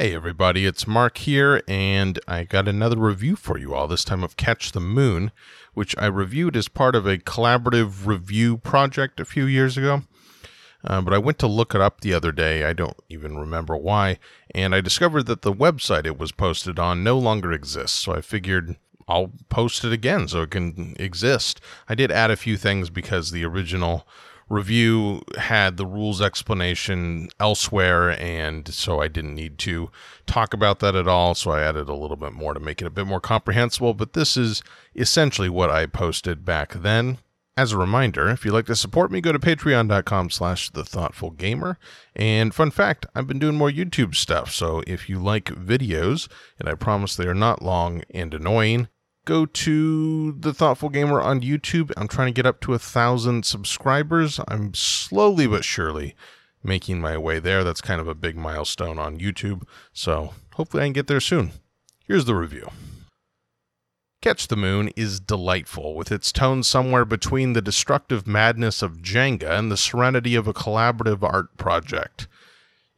Hey everybody, it's Mark here, and I got another review for you all, this time of Catch the Moon, which I reviewed as part of a collaborative review project a few years ago. Uh, but I went to look it up the other day, I don't even remember why, and I discovered that the website it was posted on no longer exists, so I figured I'll post it again so it can exist. I did add a few things because the original review had the rules explanation elsewhere, and so I didn't need to talk about that at all. So I added a little bit more to make it a bit more comprehensible. But this is essentially what I posted back then. As a reminder, if you'd like to support me, go to patreon.com slash the thoughtful gamer. And fun fact, I've been doing more YouTube stuff. So if you like videos, and I promise they are not long and annoying, go to the Thoughtful Gamer on YouTube. I'm trying to get up to a thousand subscribers. I'm slowly but surely making my way there. That's kind of a big milestone on YouTube. So hopefully I can get there soon. Here's the review. Catch the Moon is delightful, with its tone somewhere between the destructive madness of Jenga and the serenity of a collaborative art project.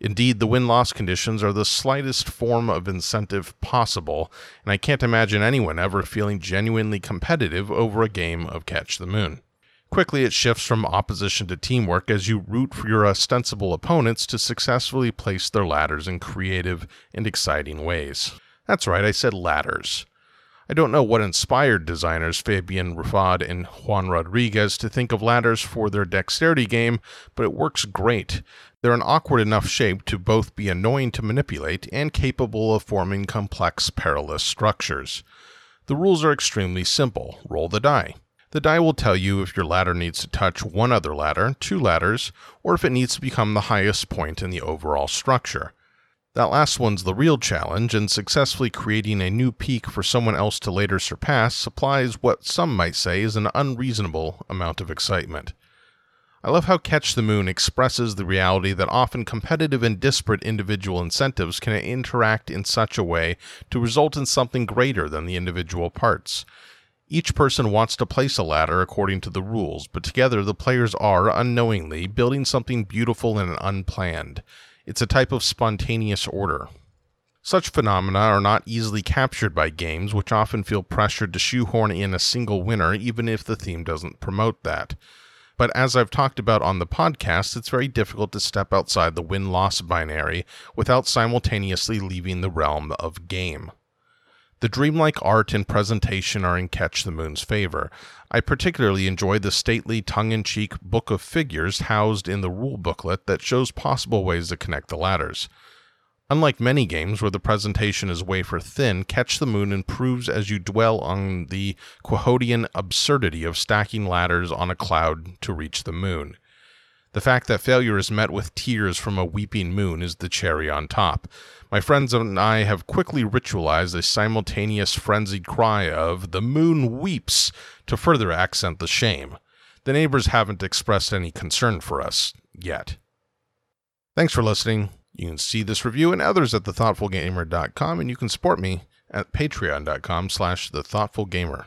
Indeed, the win loss conditions are the slightest form of incentive possible, and I can't imagine anyone ever feeling genuinely competitive over a game of Catch the Moon. Quickly, it shifts from opposition to teamwork as you root for your ostensible opponents to successfully place their ladders in creative and exciting ways. That's right, I said ladders. I don't know what inspired designers Fabien Riffaud and Juan Rodriguez to think of ladders for their dexterity game, but it works great. They're an awkward enough shape to both be annoying to manipulate and capable of forming complex, perilous structures. The rules are extremely simple. Roll the die. The die will tell you if your ladder needs to touch one other ladder, two ladders, or if it needs to become the highest point in the overall structure. That last one's the real challenge, and successfully creating a new peak for someone else to later surpass supplies what some might say is an unreasonable amount of excitement. I love how Catch the Moon expresses the reality that often competitive and disparate individual incentives can interact in such a way to result in something greater than the individual parts. Each person wants to place a ladder according to the rules, but together the players are, unknowingly, building something beautiful and unplanned. It's a type of spontaneous order. Such phenomena are not easily captured by games, which often feel pressured to shoehorn in a single winner, even if the theme doesn't promote that. But as I've talked about on the podcast, it's very difficult to step outside the win loss binary without simultaneously leaving the realm of game. The dreamlike art and presentation are in Catch the Moon's favor. I particularly enjoy the stately, tongue in cheek book of figures housed in the rule booklet that shows possible ways to connect the ladders. Unlike many games where the presentation is wafer thin, Catch the Moon improves as you dwell on the Quixotean absurdity of stacking ladders on a cloud to reach the moon. The fact that failure is met with tears from a weeping moon is the cherry on top. My friends and I have quickly ritualized a simultaneous frenzied cry of, The moon weeps, to further accent the shame. The neighbors haven't expressed any concern for us yet. Thanks for listening. You can see this review and others at thethoughtfulgamer.com, and you can support me at patreon.com slash thethoughtfulgamer.